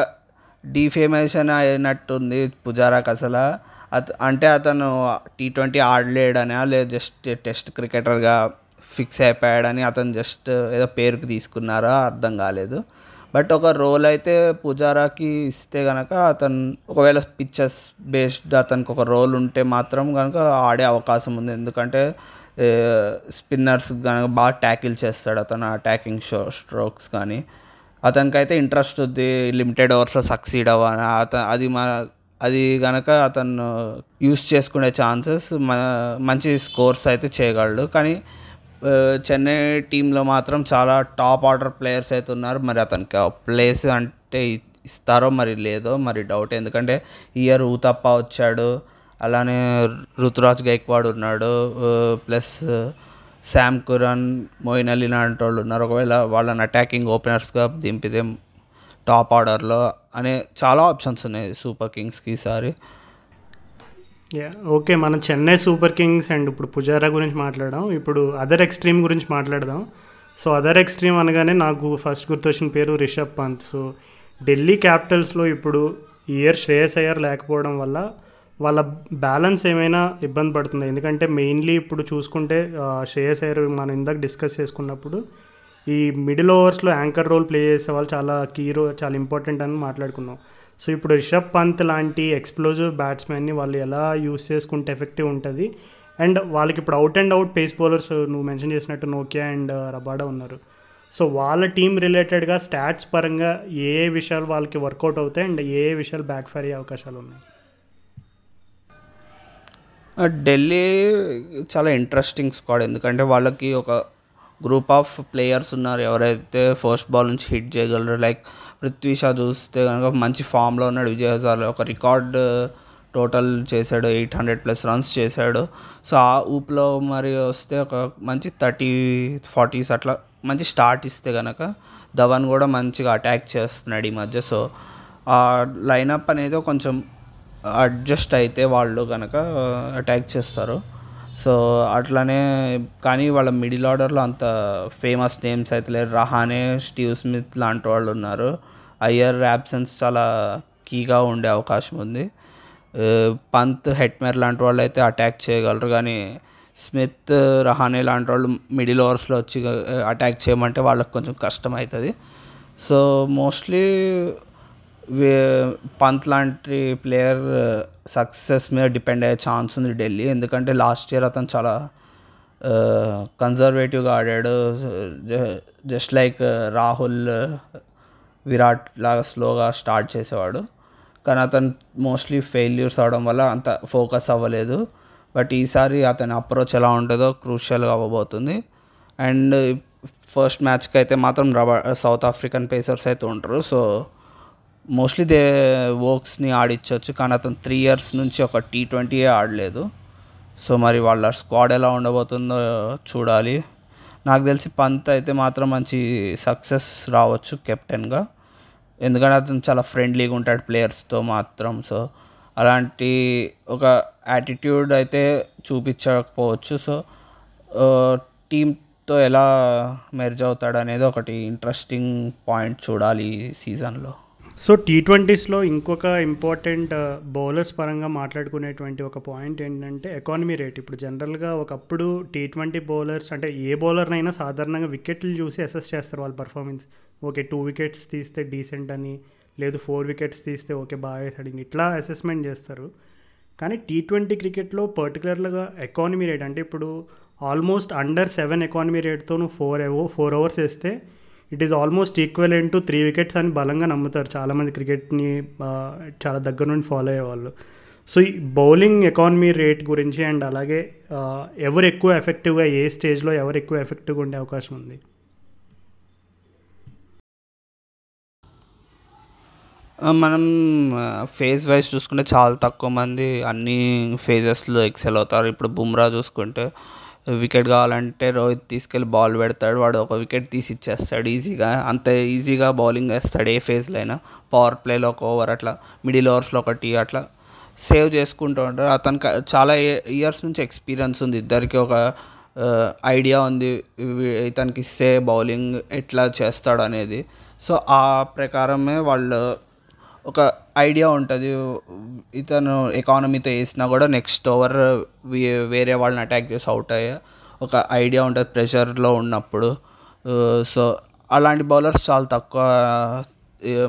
డిఫేమేషన్ అయినట్టుంది పుజారాకి అసలు. అత అంటే అతను టీ ట్వంటీ ఆడలేడనా? లేదా జస్ట్ టెస్ట్ క్రికెటర్గా ఫిక్స్ అయిపోయాడని అతను జస్ట్ ఏదో పేరుకి తీసుకున్నారా? అర్థం కాలేదు. బట్ ఒక రోల్ అయితే పుజారాకి ఇస్తే కనుక అతను ఒకవేళ పిక్చర్స్ బేస్డ్ అతనికి ఒక రోల్ ఉంటే మాత్రం కనుక ఆడే అవకాశం ఉంది. ఎందుకంటే స్పిన్నర్స్ కనుక బాగా ట్యాకిల్ చేస్తాడు అతను అటాకింగ్ షో స్ట్రోక్స్ కానీ. అతనికైతే ఇంట్రెస్ట్ ఉంది లిమిటెడ్ ఓవర్స్లో సక్సీడ్ అవ్వాలి అత అది మన అది కనుక అతను యూస్ చేసుకునే ఛాన్సెస్ మంచి స్కోర్స్ అయితే చేయగలడు. కానీ చెన్నై టీంలో మాత్రం చాలా టాప్ ఆర్డర్ ప్లేయర్స్ అయితే ఉన్నారు. మరి అతనికి ఆ ప్లేస్ అంటే ఇస్తారో మరి లేదో మరి డౌట్ ఎందుకంటే ఇయర్ ఊతప్ప వచ్చాడు. అలానే ఋతురాజ్ గైక్వాడ్ ఉన్నాడు. Plus Sam Curran Moeen Ali లాంటి వాళ్ళు ఉన్నారు. ఒకవేళ వాళ్ళని అటాకింగ్ ఓపెనర్స్గా దింపితే టాప్ ఆర్డర్లో అనే చాలా ఆప్షన్స్ ఉన్నాయి సూపర్ కింగ్స్కి ఈసారి యా ఓకే మనం చెన్నై సూపర్ కింగ్స్ అండ్ ఇప్పుడు పుజారా గురించి మాట్లాడాం ఇప్పుడు అదర్ ఎక్స్ట్రీమ్ గురించి మాట్లాడదాం. సో అదర్ ఎక్స్ట్రీమ్ అనగానే నాకు ఫస్ట్ గుర్తొచ్చిన పేరు రిషబ్ పంత్. సో ఢిల్లీ క్యాపిటల్స్లో ఇప్పుడు ఇయర్ శ్రేయస్ అయ్యర్ లేకపోవడం వల్ల వాళ్ళ బ్యాలెన్స్ ఏమైనా ఇబ్బంది పడుతుంది. ఎందుకంటే మెయిన్లీ ఇప్పుడు చూసుకుంటే శ్రేయస్ అయ్యర్ మనం ఇందాక డిస్కస్ చేసుకున్నప్పుడు ఈ మిడిల్ ఓవర్స్లో యాంకర్ రోల్ ప్లే చేసే వాళ్ళు చాలా కీ రో చాలా ఇంపార్టెంట్ అని మాట్లాడుకున్నాం. సో ఇప్పుడు రిషబ్ పంత్ లాంటి ఎక్స్ప్లోజివ్ బ్యాట్స్మెన్ని వాళ్ళు ఎలా యూస్ చేసుకుంటే ఎఫెక్టివ్ ఉంటుంది. అండ్ వాళ్ళకి ఇప్పుడు out and out pace bowlers నువ్వు మెన్షన్ చేసినట్టు నోకియా అండ్ రబాడా ఉన్నారు. సో వాళ్ళ టీం రిలేటెడ్గా స్టాట్స్ పరంగా ఏ ఏ విషయాలు వాళ్ళకి వర్కౌట్ అవుతాయి అండ్ ఏ ఏ విషయాలు బ్యాక్ ఫైర్ అయ్యే అవకాశాలు ఉన్నాయి? ఢిల్లీ చాలా ఇంట్రెస్టింగ్ స్క్వాడ్ ఎందుకంటే వాళ్ళకి ఒక గ్రూప్ ఆఫ్ ప్లేయర్స్ ఉన్నారు. ఎవరైతే ఫస్ట్ బాల్ నుంచి హిట్ చేయగలరు లైక్ పృథ్వీ షా చూస్తే కనుక మంచి ఫామ్లో ఉన్నాడు. విజయ్ హజార్ ఒక రికార్డ్ టోటల్ చేశాడు. ఎయిట్ హండ్రెడ్ ప్లస్ రన్స్ చేశాడు. సో ఆ ఊపులో మరి వస్తే ఒక మంచి థర్టీ ఫార్టీస్ అట్లా మంచి స్టార్ట్ ఇస్తే కనుక ధవన్ కూడా మంచిగా అటాక్ చేస్తున్నాడు ఈ మధ్య. సో ఆ లైనప్ అనేది కొంచెం అడ్జస్ట్ అయితే వాళ్ళు కనుక అటాక్ చేస్తారు. సో అట్లానే కానీ వాళ్ళ మిడిల్ ఆర్డర్లో అంత ఫేమస్ నేమ్స్ అయితే లేరు. రహానే స్టీవ్ స్మిత్ లాంటి వాళ్ళు ఉన్నారు. అయ్యర్ యాబ్సెన్స్ చాలా కీగా ఉండే అవకాశం ఉంది. పంత్ హెట్మెర్ లాంటి వాళ్ళు అయితే అటాక్ చేయగలరు. కానీ స్మిత్ రహానే లాంటి వాళ్ళు మిడిల్ ఓవర్స్లో వచ్చి అటాక్ చేయమంటే వాళ్ళకి కొంచెం కష్టం అవుతుంది. సో మోస్ట్లీ పంత్ లాంటి ప్లేయర్ సక్సెస్ మీద డిపెండ్ అయ్యే ఛాన్స్ ఉంది ఢిల్లీ. ఎందుకంటే లాస్ట్ ఇయర్ అతను చాలా కన్జర్వేటివ్గా ఆడాడు. జస్ట్ లైక్ రాహుల్ విరాట్ లాగా స్లోగా స్టార్ట్ చేసేవాడు. కానీ అతను మోస్ట్లీ ఫెయిల్యూర్స్ అవడం వల్ల అంత ఫోకస్ అవ్వలేదు. బట్ ఈసారి అతని అప్రోచ్ ఎలా ఉంటుందో క్రూషియల్గా అవ్వబోతుంది. అండ్ ఫస్ట్ మ్యాచ్కి అయితే మాత్రం రబ సౌత్ ఆఫ్రికన్ పేసర్స్ అయితే ఉంటారు సో మోస్ట్లీ దే వోక్స్ని ఆడిచ్చవచ్చు కానీ అతను త్రీ ఇయర్స్ నుంచి ఒక టీ ట్వంటీయే ఆడలేదు. సో మరి వాళ్ళ స్క్వాడ్ ఎలా ఉండబోతుందో చూడాలి. నాకు తెలిసి పంత్ అయితే మాత్రం మంచి సక్సెస్ రావచ్చు కెప్టెన్గా ఎందుకంటే అతను చాలా ఫ్రెండ్లీగా ఉంటాడు ప్లేయర్స్తో మాత్రం. సో అలాంటి ఒక యాటిట్యూడ్ అయితే చూపించకపోవచ్చు. సో టీంతో ఎలా మెర్జ్ అవుతాడు అనేది ఒకటి ఇంట్రెస్టింగ్ పాయింట్ చూడాలి ఈ సీజన్లో సో టీ ట్వంటీస్లో ఇంకొక ఇంపార్టెంట్ బౌలర్స్ పరంగా మాట్లాడుకునేటువంటి ఒక పాయింట్ ఏంటంటే ఎకానమీ రేట్. ఇప్పుడు జనరల్గా ఒకప్పుడు టీ ట్వంటీ బౌలర్స్ అంటే ఏ బౌలర్నైనా సాధారణంగా వికెట్లు చూసి అసెస్ చేస్తారు వాళ్ళ పర్ఫార్మెన్స్ ఓకే టూ వికెట్స్ తీస్తే డీసెంట్ అని లేదు ఫోర్ వికెట్స్ తీస్తే ఓకే బాగా వేసాడు ఇట్లా అసెస్మెంట్ చేస్తారు. కానీ టీ ట్వంటీ క్రికెట్లో పర్టికులర్గా ఎకానమీ రేట్ అంటే ఇప్పుడు ఆల్మోస్ట్ అండర్ సెవెన్ ఎకానమీ రేట్తో నువ్వు ఫోర్ అవో ఫోర్ అవర్స్ వేస్తే it is almost equal to three wickets అని బలంగా నమ్ముతారు చాలామంది క్రికెట్ని చాలా దగ్గర నుండి ఫాలో అయ్యేవాళ్ళు సో ఈ బౌలింగ్ ఎకానమీ రేట్ గురించి అండ్ అలాగే ఎవరు ఎక్కువ ఎఫెక్టివ్గా ఏ స్టేజ్లో ఎవరు ఎక్కువ ఎఫెక్టివ్గా ఉండే అవకాశం ఉంది? మనం ఫేజ్ వైజ్ చూసుకుంటే చాలా తక్కువ మంది అన్ని ఫేజెస్లో ఎక్సెల్ అవుతారు. ఇప్పుడు బుమ్రా చూసుకుంటే వికెట్ కావాలంటే రోహిత్ తీసుకెళ్ళి బాల్ పెడతాడు. వాడు ఒక వికెట్ తీసి ఇచ్చేస్తాడు ఈజీగా. అంత ఈజీగా బౌలింగ్ వేస్తాడు ఏ ఫేజ్లో అయినా. పవర్ ప్లేలో ఒక ఓవర్ అట్లా మిడిల్ ఓవర్స్లో ఒకటి అట్లా సేవ్ చేసుకుంటూ ఉంటాడు. అతనికి చాలా ఇయర్స్ నుంచి ఎక్స్పీరియన్స్ ఉంది. ఇద్దరికి ఒక ఐడియా ఉంది. ఇతనికి ఇస్తే బౌలింగ్ ఎట్లా చేస్తాడు అనేది సో ఆ ప్రకారమే వాళ్ళు ఒక ఐడియా ఉంటుంది. ఇతను ఎకానమీతో వేసినా కూడా నెక్స్ట్ ఓవర్ వేరే వాళ్ళని అటాక్ చేసి అవుట్ అయ్యే ఒక ఐడియా ఉంటుంది ప్రెషర్లో ఉన్నప్పుడు. సో అలాంటి బౌలర్స్ చాలా తక్కువ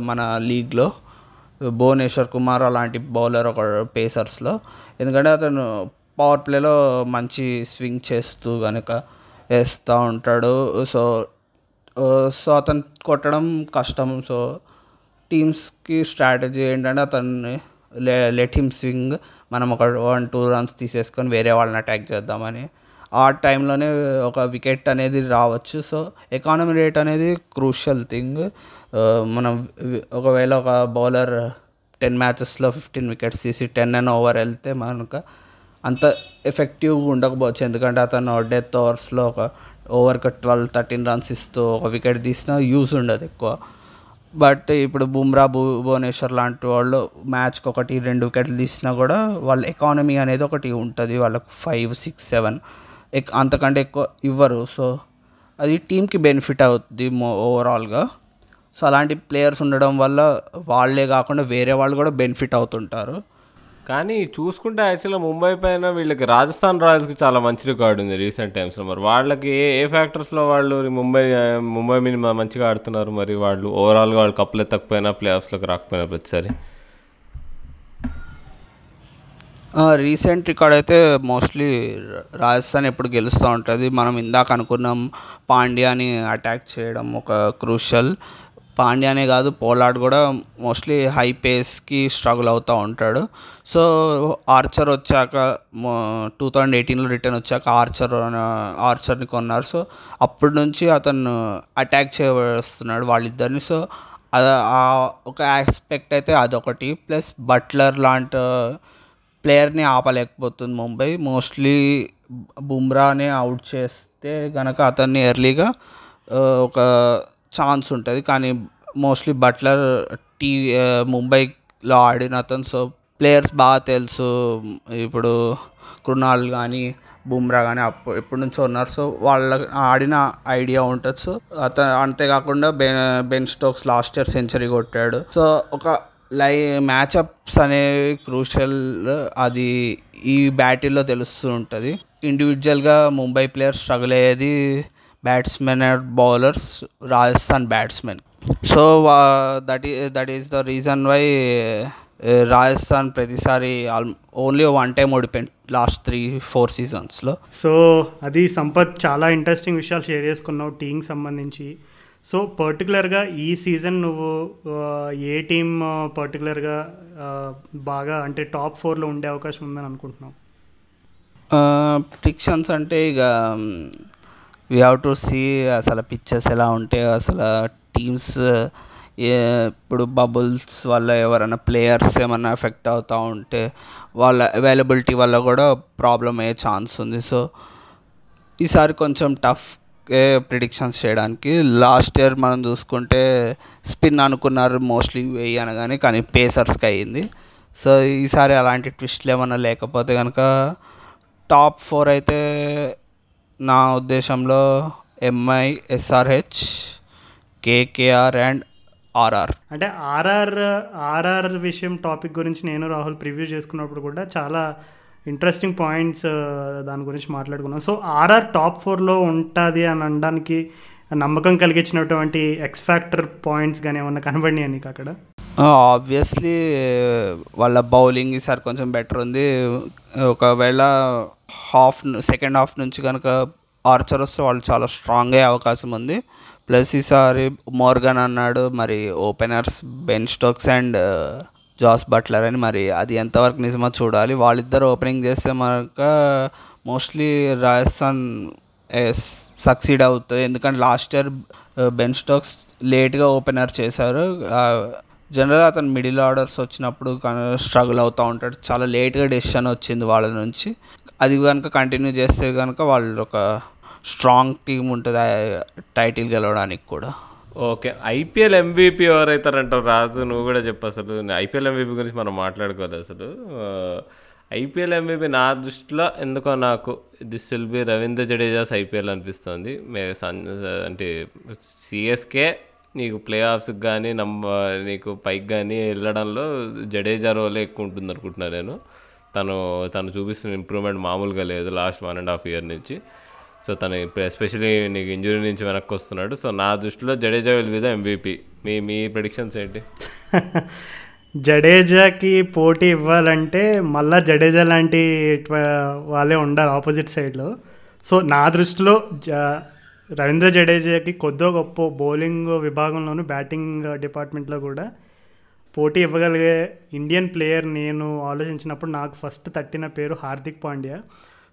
మన లీగ్లో భువనేశ్వర్ కుమార్ అలాంటి బౌలర్ ఒక పేసర్స్లో ఎందుకంటే అతను పవర్ ప్లేలో మంచి స్వింగ్ చేస్తూ కనుక వేస్తూ ఉంటాడు. సో సో అతను కొట్టడం కష్టం. సో టీమ్స్కి స్ట్రాటజీ ఏంటంటే అతన్ని లే లెట్ హిమ్ స్వింగ్ మనం ఒక వన్ టూ రన్స్ తీసేసుకొని వేరే వాళ్ళని అటాక్ చేద్దామని. ఆ టైంలోనే ఒక వికెట్ అనేది రావచ్చు. సో ఎకానమీ రేట్ అనేది క్రూషియల్ థింగ్. మనం ఒకవేళ ఒక బౌలర్ టెన్ మ్యాచెస్లో ఫిఫ్టీన్ వికెట్స్ తీసి టెన్ అండ్ ఓవర్ వెళ్తే మనకు అంత ఎఫెక్టివ్గా ఉండకపోవచ్చు. ఎందుకంటే అతను డెత్ ఓవర్స్లో ఒక ఓవర్కి ట్వెల్వ్ థర్టీన్ రన్స్ ఇస్తూ ఒక వికెట్ తీసినా యూస్ ఉండదు ఎక్కువ. బట్ ఇప్పుడు బుమ్రా భు భువనేశ్వర్ లాంటి వాళ్ళు మ్యాచ్కి ఒకటి రెండు వికెట్లు తీసినా కూడా వాళ్ళ ఎకానమీ అనేది ఒకటి ఉంటుంది. వాళ్ళకు ఫైవ్ సిక్స్ సెవెన్ ఎక్ అంతకంటే ఎక్కువ ఇవ్వరు. సో అది టీంకి బెనిఫిట్ అవుతుంది మో ఓవరాల్గా సో అలాంటి ప్లేయర్స్ ఉండడం వల్ల వాళ్ళే కాకుండా వేరే వాళ్ళు కూడా బెనిఫిట్ అవుతుంటారు. కానీ చూసుకుంటే యాక్చువల్గా ముంబై పైన వీళ్ళకి రాజస్థాన్ రాయల్స్కి చాలా మంచి రికార్డు ఉంది రీసెంట్ టైమ్స్లో మరి వాళ్ళకి ఏ ఏ ఫ్యాక్టర్స్లో వాళ్ళు ముంబై ముంబై మీద మంచిగా ఆడుతున్నారు? మరి వాళ్ళు ఓవరాల్గా వాళ్ళు కప్పులు ఎత్తకపోయినా ప్లే ఆఫ్స్లోకి రాకపోయినా ప్రతిసారి? రీసెంట్ రికార్డ్ అయితే మోస్ట్లీ రాజస్థాన్ ఎప్పుడు గెలుస్తూ ఉంటుంది. మనం ఇందాక అనుకున్నాం పాండ్యాని అటాక్ చేయడం ఒక క్రూషల్ పాండ్యానే కాదు పోలాడ్ కూడా మోస్ట్లీ హై పేస్కి స్ట్రగుల్ అవుతూ ఉంటాడు. సో ఆర్చర్ వచ్చాక టూ థౌజండ్ ఎయిటీన్లో రిటర్న్ వచ్చాక ఆర్చర్ ఆర్చర్ని కొన్నారు. సో అప్పటి నుంచి అతను అటాక్ చేస్తున్నాడు వాళ్ళిద్దరిని. సో ఒక ఆస్పెక్ట్ అయితే అదొకటి. ప్లస్ బట్లర్ లాంటి ప్లేయర్ని ఆపలేకపోతుంది ముంబై మోస్ట్లీ బుమ్రాని అవుట్ చేస్తే గనక అతన్ని ఎర్లీగా ఒక ఛాన్స్ ఉంటుంది. కానీ మోస్ట్లీ బట్లర్ టీ ముంబైలో ఆడిన అతను సో ప్లేయర్స్ బాగా తెలుసు. ఇప్పుడు కృణాల్ కానీ బుమ్రా కానీ అప్పుడు ఎప్పటి నుంచో ఉన్నారు. సో వాళ్ళ ఆడిన ఐడియా ఉంటుంది. సో అతను అంతేకాకుండా Ben Ben Stokes last year century కొట్టాడు. సో ఒక లై మ్యాచప్స్ అనేవి క్రూషియల్ అది ఈ బ్యాటిల్లో తెలుస్తూ ఉంటుంది. ఇండివిజువల్గా ముంబై ప్లేయర్స్ స్ట్రగుల్ అయ్యేది batsmen and bowlers Rajasthan batsmen so that ఈ that is the reason why Rajasthan ప్రతిసారి ఓన్లీ వన్ టైం ఓడిపోయింది లాస్ట్ త్రీ ఫోర్ సీజన్స్లో సో అది సంపత్ చాలా ఇంట్రెస్టింగ్ విషయాలు షేర్ చేసుకున్నావు టీంకి సంబంధించి. సో పర్టికులర్గా ఈ సీజన్ నువ్వు ఆ, ఏ టీం పర్టికులర్గా బాగా అంటే టాప్ ఫోర్లో ఉండే అవకాశం ఉందని అనుకుంటున్నావు? ప్రిడిక్షన్స్ అంటే ఇక వీ హ్యావ్ టు సీ అసలు పిక్చర్స్ ఎలా ఉంటాయో అసలు టీమ్స్ ఇప్పుడు బబుల్స్ వల్ల ఎవరైనా ప్లేయర్స్ ఏమైనా ఎఫెక్ట్ అవుతూ ఉంటే వాళ్ళ అవైలబిలిటీ వల్ల కూడా ప్రాబ్లం అయ్యే ఛాన్స్ ఉంది. సో ఈసారి కొంచెం టఫ్ ప్రిడిక్షన్స్ చేయడానికి లాస్ట్ ఇయర్ మనం చూసుకుంటే స్పిన్ అనుకున్నారు మోస్ట్లీ వెయ్యి అనగానే కానీ పేసర్స్కి అయ్యింది. సో ఈసారి అలాంటి ట్విస్ట్లు ఏమైనా లేకపోతే కనుక టాప్ ఫోర్ అయితే నా ఉద్దేశంలో MI SRH KKR and RR అంటే ఆర్ఆర్ ఆర్ఆర్ విషయం టాపిక్ గురించి నేను రాహుల్ ప్రివ్యూ చేసుకున్నప్పుడు కూడా చాలా ఇంట్రెస్టింగ్ పాయింట్స్ దాని గురించి మాట్లాడుకున్నాం. సో ఆర్ఆర్ టాప్ ఫోర్లో ఉంటుంది అని అనడానికి నమ్మకం కలిగించినటువంటి ఎక్స్ ఫ్యాక్టర్ పాయింట్స్ కానీ ఏమన్నా కనబడినాయి నీకు అక్కడ? ఆబ్వియస్లీ వాళ్ళ బౌలింగ్ ఈసారి కొంచెం బెటర్ ఉంది. ఒకవేళ హాఫ్ సెకండ్ హాఫ్ నుంచి కనుక ఆర్చర్ వస్తే వాళ్ళు చాలా స్ట్రాంగ్ అయ్యే అవకాశం ఉంది. ప్లస్ ఈసారి మోర్గన్ అన్నాడు మరి openers Ben Stokes and Jos Buttler అని. మరి అది ఎంతవరకు నిజమో చూడాలి. వాళ్ళిద్దరు ఓపెనింగ్ చేస్తే మనక మోస్ట్లీ రాజస్థాన్ సక్సీడ్ అవుతుంది ఎందుకంటే లాస్ట్ ఇయర్ బెన్ స్టోక్స్ లేట్గా ఓపెనర్ చేశారు. జనరల్గా అతను మిడిల్ ఆర్డర్స్ వచ్చినప్పుడు స్ట్రగుల్ అవుతూ ఉంటాడు చాలా లేట్గా డెసిషన్ వచ్చింది వాళ్ళ నుంచి అది కనుక కంటిన్యూ చేస్తే కనుక వాళ్ళు ఒక స్ట్రాంగ్ టీం ఉంటుంది టైటిల్ గెలవడానికి కూడా ఓకే ఐపీఎల్ ఎంవీపీ ఎవరైతారంటారు రాజు నువ్వు కూడా చెప్పు అసలు ఐపీఎల్ ఎంవీపీ గురించి మనం మాట్లాడుకోవాలి అసలు ఐపీఎల్ ఎంవీపీ నా దృష్టిలో ఎందుకో నాకు this will be Ravindra Jadeja's IPL అనిపిస్తుంది మే అంటే సిఎస్కే నీకు ప్లే ఆఫ్స్కి కానీ నమ్మ నీకు పైకి కానీ వెళ్ళడంలో జడేజా రోలే ఎక్కువ ఉంటుంది అనుకుంటున్నాను నేను. తను తను చూపిస్తున్న ఇంప్రూవ్మెంట్ మామూలుగా లేదు last one and half year నుంచి. సో తను ఇప్పుడు ఎస్పెషలీ నీకు ఇంజురీ నుంచి వెనక్కి వస్తున్నాడు. సో నా దృష్టిలో Jadeja will be the MVP మీ మీ ప్రిడిక్షన్స్ ఏంటి? <laughs> జడేజాకి పోటీ ఇవ్వాలంటే మళ్ళీ జడేజా లాంటి వాళ్ళే ఉండాలి ఆపోజిట్ సైడ్లో సో నా దృష్టిలో జ- రవీంద్ర జడేజాకి కొద్దో గొప్ప బౌలింగ్ విభాగంలోను బ్యాటింగ్ డిపార్ట్మెంట్లో కూడా పోటీ ఇవ్వగలిగే ఇండియన్ ప్లేయర్ నేను ఆలోచించినప్పుడు నాకు ఫస్ట్ తట్టిన పేరు హార్దిక్ పాండ్యా.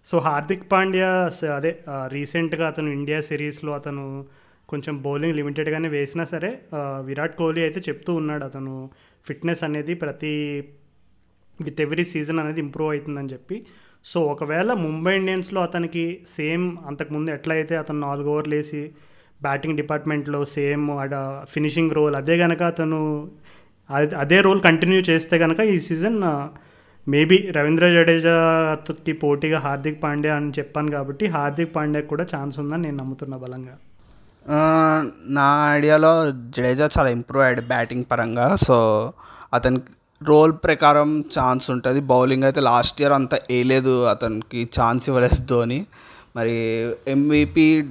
సో హార్దిక్ పాండ్యా స- అదే రీసెంట్గా అతను ఇండియా సిరీస్లో అతను కొంచెం బౌలింగ్ లిమిటెడ్గానే వేసినా సరే విరాట్ కోహ్లీ అయితే చెప్తూ ఉన్నాడు అతను ఫిట్నెస్ అనేది ప్రతి విత్ ఎవ్రీ సీజన్ అనేది ఇంప్రూవ్ అవుతుందని చెప్పి. సో ఒకవేళ ముంబై ఇండియన్స్లో అతనికి సేమ్ అంతకుముందు ఎట్లయితే అతను నాలుగు ఓవర్లు వేసి బ్యాటింగ్ డిపార్ట్మెంట్లో సేమ్ ఫినిషింగ్ రోల్ అదే కనుక అతను అదే- అదే రోల్ కంటిన్యూ చేస్తే కనుక ఈ సీజన్ మేబీ రవీంద్ర జడేజాకి పోటీగా హార్దిక్ పాండ్యా అని చెప్పాను కాబట్టి హార్దిక్ పాండే కూడా ఛాన్స్ ఉందని నేను నమ్ముతున్నా బలంగా. నా ఐడియాలో జడేజా చాలా ఇంప్రూవ్ అయ్యాడు బ్యాటింగ్ పరంగా. సో అతనికి రోల్ ప్రకారం ఛాన్స్ ఉంటుంది. బౌలింగ్ అయితే లాస్ట్ ఇయర్ అంత వేయలేదు. అతనికి ఛాన్స్ ఇవ్వలేదు ధోని. మరి ఎంవీపీ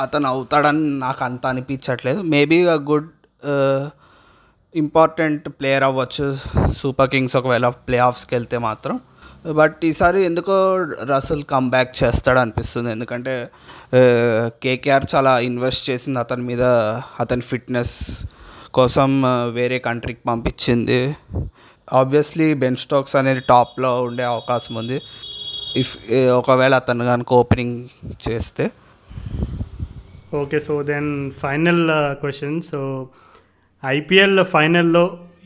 అతను అవుతాడని నాకు అంత అనిపించట్లేదు. మేబీ గుడ్ ఇంపార్టెంట్ ప్లేయర్ అవ్వచ్చు. సూపర్ కింగ్స్ ఒకవేళ ప్లే ఆఫ్స్కి వెళ్తే మాత్రం. బట్ ఈసారి ఎందుకో రసల్ కమ్బ్యాక్ చేస్తాడు అనిపిస్తుంది. ఎందుకంటే uh, కేకేఆర్ చాలా ఇన్వెస్ట్ చేసింది అతని మీద. అతని ఫిట్నెస్ కోసం uh, వేరే కంట్రీకి పంపించింది. ఆబ్వియస్లీ బెన్ స్టోక్స్ అనేది టాప్లో ఉండే అవకాశం ఉంది. ఇఫ్ ఒకవేళ అతను కనుక ఓపెనింగ్ చేస్తే. Okay so then final question so IPL ఫైనల్లో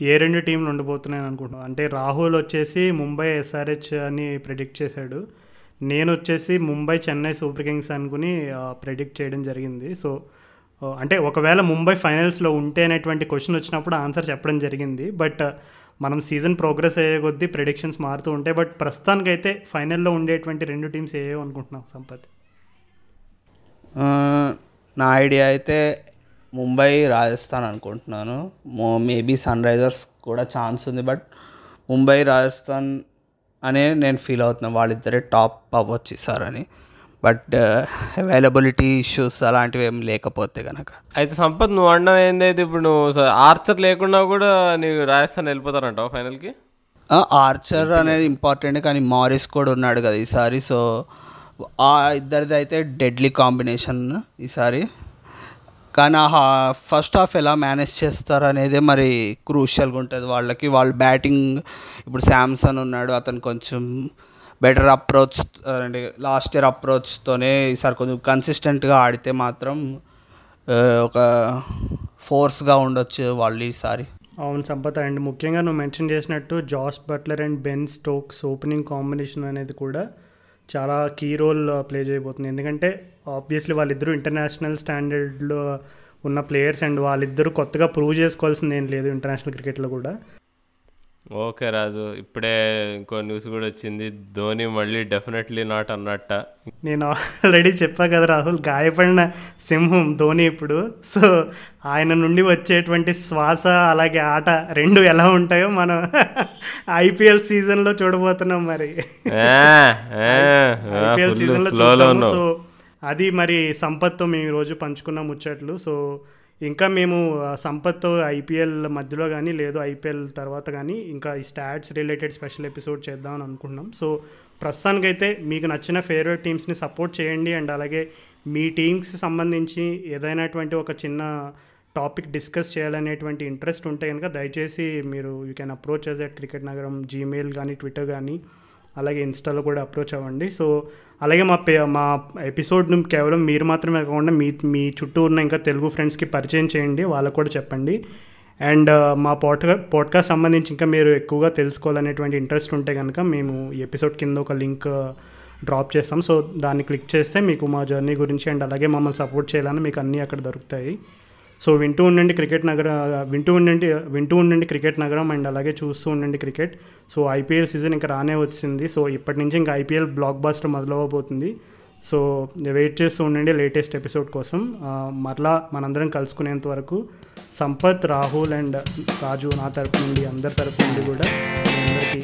ఏ రెండు టీంలు ఉండబోతున్నాయని అనుకుంటున్నాను అంటే రాహుల్ వచ్చేసి ముంబై ఎస్ఆర్హెచ్ అని ప్రెడిక్ట్ చేశాడు. నేను వచ్చేసి ముంబై చెన్నై సూపర్ కింగ్స్ అనుకుని ప్రెడిక్ట్ చేయడం జరిగింది. సో అంటే ఒకవేళ ముంబై ఫైనల్స్లో ఉంటే అనేటువంటి క్వశ్చన్ వచ్చినప్పుడు ఆన్సర్ చెప్పడం జరిగింది. బట్ మనం సీజన్ ప్రోగ్రెస్ అయ్యే కొద్దీ ప్రెడిక్షన్స్ మారుతూ ఉంటాయి. బట్ ప్రస్తుతానికైతే ఫైనల్లో ఉండేటువంటి రెండు టీమ్స్ ఏవో అనుకుంటున్నాం సంపత్? నా ఐడియా అయితే ముంబై రాజస్థాన్ అనుకుంటున్నాను. మేబీ సన్ రైజర్స్ కూడా ఛాన్స్ ఉంది. బట్ ముంబై రాజస్థాన్ అనే నేను ఫీల్ అవుతున్నాను వాళ్ళిద్దరే టాప్ అవ్వచ్చు ఈసారని బట్ అవైలబిలిటీ ఇష్యూస్ అలాంటివి ఏం లేకపోతే కనుక అయితే సంపత్ నువ్వు అనడం ఏందైతే ఇప్పుడు నువ్వు ఆర్చర్ లేకుండా కూడా నీకు రాజస్థాన్ వెళ్ళిపోతారంటావు ఫైనల్కి? ఆర్చర్ అనేది ఇంపార్టెంట్ కానీ మారిస్ కూడా ఉన్నాడు కదా ఈసారి సో ఆ ఇద్దరిది అయితే డెడ్లీ కాంబినేషన్ ఈసారి. కానీ ఆ ఫస్ట్ హాఫ్ ఎలా మేనేజ్ చేస్తారు అనేది మరి క్రూషియల్గా ఉంటుంది వాళ్ళకి. వాళ్ళు బ్యాటింగ్ ఇప్పుడు శాంసన్ ఉన్నాడు అతను కొంచెం బెటర్ అప్రోచ్ అంటే లాస్ట్ ఇయర్ అప్రోచ్తోనే ఈసారి కొంచెం కన్సిస్టెంట్గా ఆడితే మాత్రం ఒక ఫోర్స్గా ఉండొచ్చు వాళ్ళు ఈసారి అవును సంపత్ అండ్ ముఖ్యంగా నువ్వు మెన్షన్ చేసినట్టు Jos Buttler and Ben Stokes opening combination అనేది కూడా చాలా కీ రోల్ ప్లే చేయబోతుంది. ఎందుకంటే ఆబ్వియస్లీ వాళ్ళిద్దరూ ఇంటర్నేషనల్ స్టాండర్డ్లో ఉన్న ప్లేయర్స్ అండ్ వాళ్ళిద్దరూ కొత్తగా ప్రూవ్ చేసుకోవాల్సింది ఏం లేదు ఇంటర్నేషనల్ క్రికెట్లో కూడా. ఓకే రాజు ఇప్పుడే ఇంకో న్యూస్ కూడా వచ్చింది. ధోని మళ్ళీ డెఫినెట్లీ నాట్ అన్నట్ట. నేను ఆల్రెడీ చెప్పా కదా రాహుల్ గాయపడిన సింహం ధోని ఇప్పుడు. సో ఆయన నుండి వచ్చేటువంటి శ్వాస అలాగే ఆట రెండు ఎలా ఉంటాయో మనం ఐపీఎల్ సీజన్లో చూడబోతున్నాం మరి. ఐపీఎల్ సీజన్లో సో అది మరి సంపత్తో మేము ఈరోజు పంచుకున్న ముచ్చట్లు. సో ఇంకా మేము ఆ, ఐపీఎల్ మధ్యలో కానీ లేదు ఐపీఎల్ తర్వాత కానీ ఇంకా ఈ స్టాట్స్ రిలేటెడ్ స్పెషల్ ఎపిసోడ్ చేద్దామని అనుకుంటున్నాం. సో ప్రస్తుతానికైతే మీకు నచ్చిన ఫేవరెట్ టీమ్స్ని సపోర్ట్ చేయండి. అండ్ అలాగే మీ టీమ్స్కి సంబంధించి ఏదైనాటువంటి ఒక చిన్న టాపిక్ డిస్కస్ చేయాలనేటువంటి ఇంట్రెస్ట్ ఉంటే కనుక దయచేసి మీరు you can approach us at cricket నగరం జీమెయిల్ కానీ ట్విట్టర్ కానీ అలాగే ఇన్స్టాలో కూడా అప్రోచ్ అవ్వండి. సో అలాగే మా పే మా ఎపిసోడ్ను కేవలం మీరు మాత్రమే కాకుండా మీ మీ చుట్టూ ఉన్న ఇంకా తెలుగు ఫ్రెండ్స్కి పరిచయం చేయండి. వాళ్ళకు కూడా చెప్పండి. అండ్ మా పాడ్కా పాడ్కాస్ట్ సంబంధించి ఇంకా మీరు ఎక్కువగా తెలుసుకోవాలనేటువంటి ఇంట్రెస్ట్ ఉంటే కనుక మేము ఈ ఎపిసోడ్ కింద ఒక లింక్ డ్రాప్ చేస్తాం. సో దాన్ని క్లిక్ చేస్తే మీకు మా జర్నీ గురించి అండ్ అలాగే మమ్మల్ని సపోర్ట్ చేయాలని మీకు అన్నీ అక్కడ దొరుకుతాయి. సో వింటూ ఉండండి క్రికెట్ నగర వింటూ ఉండండి వింటూ ఉండండి క్రికెట్ నగరం అండ్ అలాగే చూస్తూ ఉండండి క్రికెట్. సో ఐపీఎల్ సీజన్ ఇంకా రానే వచ్చింది. సో ఇప్పటి నుంచి ఇంకా ఐపీఎల్ బ్లాక్ బాస్టర్ మొదలవబోతుంది సో వెయిట్ చేస్తూ ఉండండి లేటెస్ట్ ఎపిసోడ్ కోసం. మరలా మనందరం కలుసుకునేంత వరకు సంపత్ రాహుల్ అండ్ రాజు నా తరపు నుండి అందరి తరపు నుండి కూడా అందరికీ